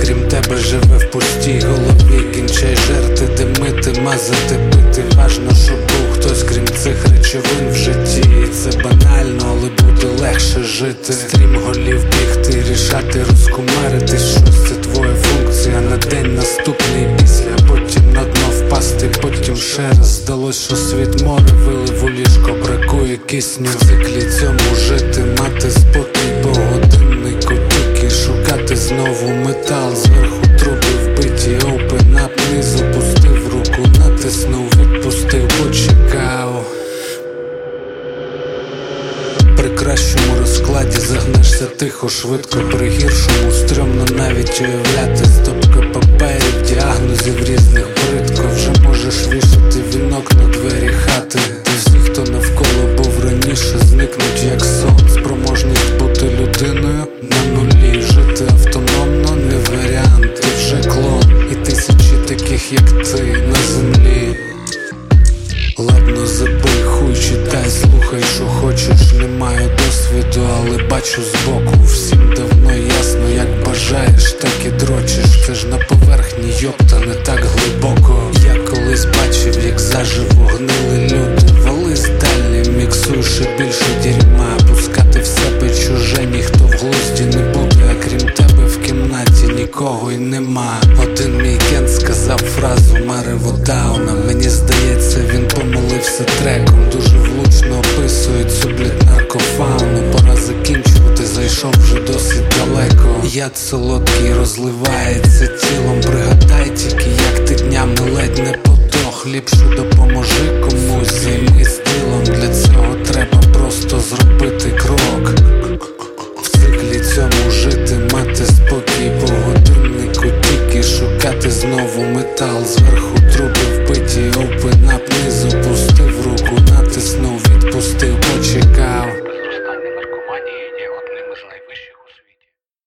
крім тебе, живе в пустій голові. Кінчай жерти, димити, мазати, пити. Важно, щоб був хтось, крім цих речовин в житті. І Це банально, але буде легше жити. Стрім голів бігти, рішати, розкумаритись. Щось це твоя функція на день наступний після. Потім на дно впасти, потім ще раз здалось, що світ море вилив у ліжко, бракує кисню. В циклі цьому жити, мати спокій по годиннику тільки шукати знову метал зверху труби вбиті, опенап низу пустив руку, натиснув, відпустив, почекав. При кращому розкладі загнешся тихо, швидко, при гіршому стрьомно навіть уявляти стопка паперів, діагнозів різних бридко Вже можеш вішати вінок на двері хати. Та хто навколо був раніше, зникнуть як сон. Як ти на землі. Ладно, забий хуй, читай, слухай, що хочеш, не маю досвіду, але бачу збоку. Всім давно ясно, як бажаєш, так і дрочиш. Це ж на поверхні, йопта, не так глибоко. Я колись бачив, як заживо гнили люди. Вали з далі, міксуй ще більше дерьма. Пускати в себе чуже, ніхто в глузді не буде, а крім тебе в кімнаті нікого й нема. Один мій кент сказав Марево Дауна. Мені здається, він помилився треком. Дуже влучно описує цю блід. Пора закінчувати, зайшов вже досить далеко. Яд солодкий розливається тілом,